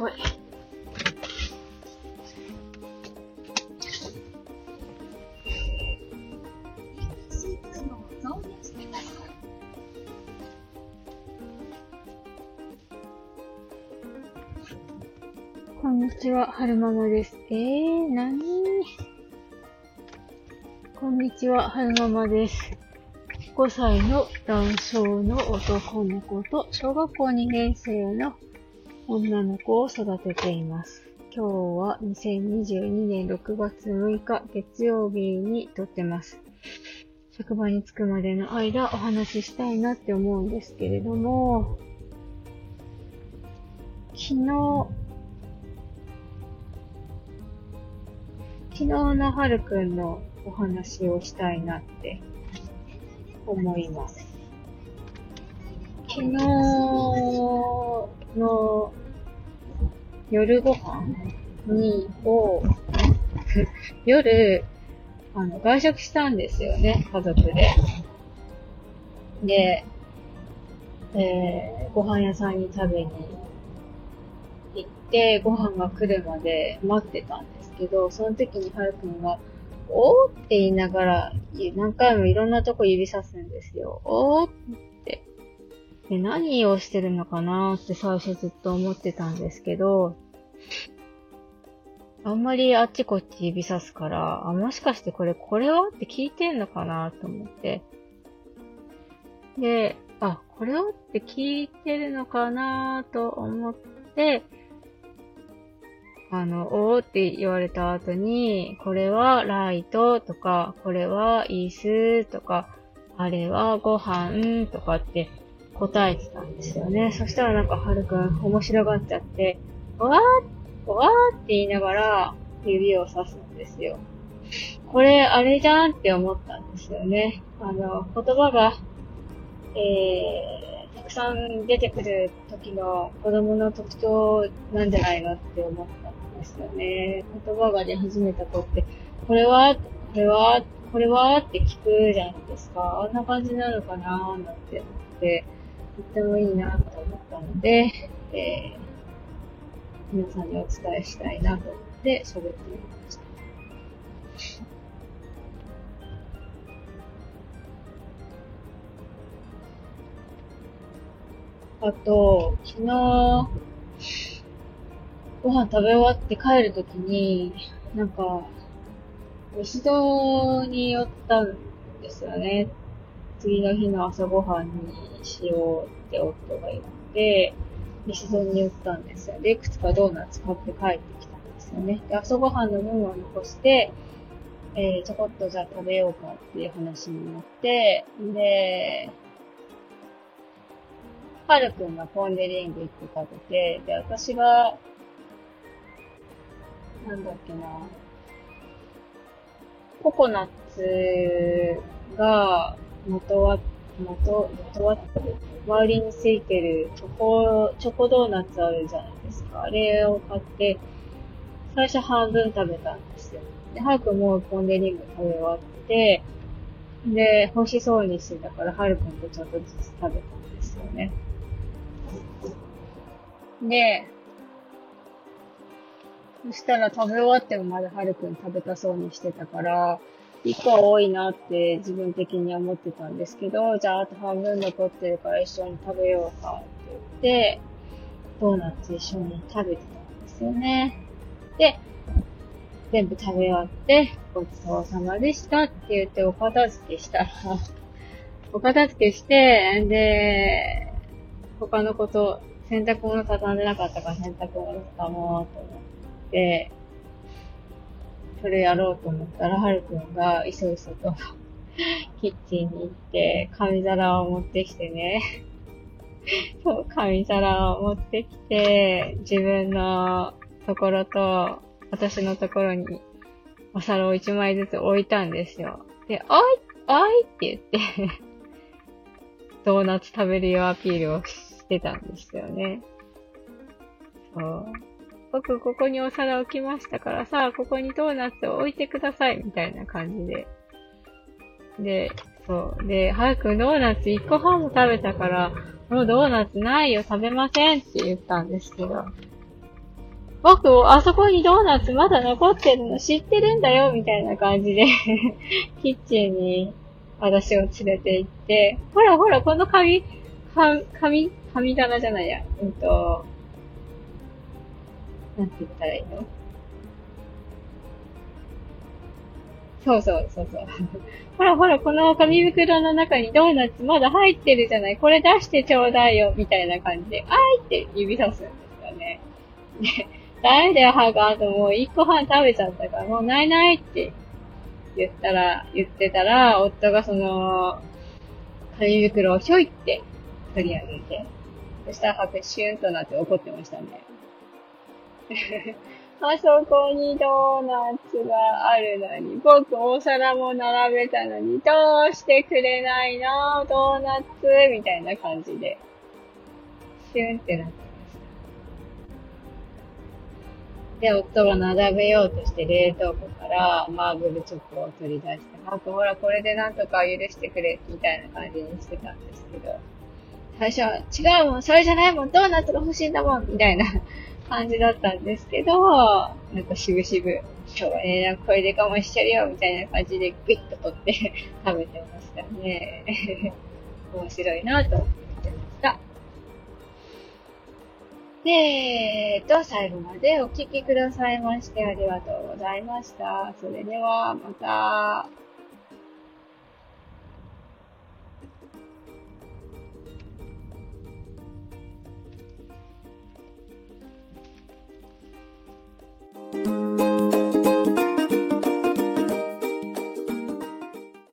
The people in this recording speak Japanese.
ばい。こんにちは、はるままです。えー、なにこんにちは、はるままです。5歳の男性の男の子と小学校2年生の女の子を育てています。今日は2022年6月6日月曜日に撮ってます。職場に着くまでの間お話ししたいなって思うんですけれども、昨日、昨日のはるくんのお話をしたいなって思います。昨日の夜ご飯に、を、夜、あの、外食したんですよね、家族で。で、えー、ご飯屋さんに食べに行って、ご飯が来るまで待ってたんですけど、その時にはるくんが、おーって言いながら、何回もいろんなとこ指さすんですよ。おーって。で、何をしてるのかなって最初ずっと思ってたんですけど、あんまりあっちこっち指さすから、あ、もしかしてこれ、これはって聞いてんのかなと思って。で、あ、これはって聞いてるのかなと思って、あの、おーって言われた後に、これはライトとか、これは椅子とか、あれはご飯とかって答えてたんですよね。そしたらなんかはるくん面白がっちゃって、わーわーって言いながら指をさすんですよ。これ、あれじゃんって思ったんですよね。あの、言葉が、えー、たくさん出てくる時の子供の特徴なんじゃないのって思ったんですよね。言葉が出始めた子って、これは、これは、これはって聞くじゃないですか。あんな感じなのかなーなんて思って、ってもいいなと思ったので、えー皆さんにお伝えしたいなと思って喋ってみました。あと、昨日、ご飯食べ終わって帰るときに、なんか、牛戸に寄ったんですよね。次の日の朝ごはんにしようって夫が言って、西戸に寄ったんですよ。で、いくつかドーナツ買って帰ってきたんですよね。で、朝ごはんの分を残して、えー、ちょこっとじゃあ食べようかっていう話になって、で、はるくんがポンデリング行って食べて、で、私が、なんだっけな、ココナッツが元は、元、元はって周りについてるチョコ、チョコドーナツあるじゃないですか。あれを買って、最初半分食べたんですよ。で、早くもうポンデリング食べ終わって、で、欲しそうにしてたから、はるくんとちょっとずつ食べたんですよね。で、そしたら食べ終わってもまだはるくん食べたそうにしてたから、一個多いなって自分的には思ってたんですけど、じゃああと半分残ってるから一緒に食べようかって言って、ドーナツ一緒に食べてたんですよね。で、全部食べ終わって、ごちそうさまでしたって言ってお片付けしたら、お片付けして、で、他のこと、洗濯物畳んでなかったから洗濯物畳もうと思って、それやろうと思ったら、はるくんがいそいそと キッチンに行って、紙皿を持ってきてね。そう、紙皿を持ってきて、自分のところと、私のところにお皿を一枚ずつ置いたんですよ。で、おいおいって言って、ドーナツ食べるよアピールをしてたんですよね。そう。僕、ここにお皿置きましたからさ、ここにドーナツを置いてください、みたいな感じで。で、そう。で、早くドーナツ1個半も食べたから、もうドーナツないよ、食べませんって言ったんですけど、僕、あそこにドーナツまだ残ってるの知ってるんだよ、みたいな感じで キッチンに私を連れて行って、ほらほら、この紙、紙、紙棚じゃないや、うんと、なんて言ったらいいの？そうそうそうそう。ほらほら、この紙袋の中にドーナツまだ入ってるじゃない？これ出してちょうだいよ、みたいな感じで、あいって指さすんですよね。で、ダメだよ、歯が。あともう一個半食べちゃったから、もうないないって言ったら、言ってたら、夫がその、紙袋をひょいって取り上げて、そしたら歯がシューンとなって怒ってましたね。あそこにドーナツがあるのに、僕お皿も並べたのに、どうしてくれないのドーナツみたいな感じで、シュンってなって。ました。で、夫が並べようとして冷凍庫からマーブルチョコを取り出して、あ、ほら、これでなんとか許してくれ、みたいな感じにしてたんですけど、最初は、違うもん、それじゃないもん、ドーナツが欲しいんだもん、みたいな。感じだったんですけど、なんかしぶしぶ、今日はね、なんかこれで我慢しちゃうよ、みたいな感じでグイッと取って 食べてましたね。面白いなと思ってました。で、えっと、最後までお聴きくださいましてありがとうございました。それでは、また。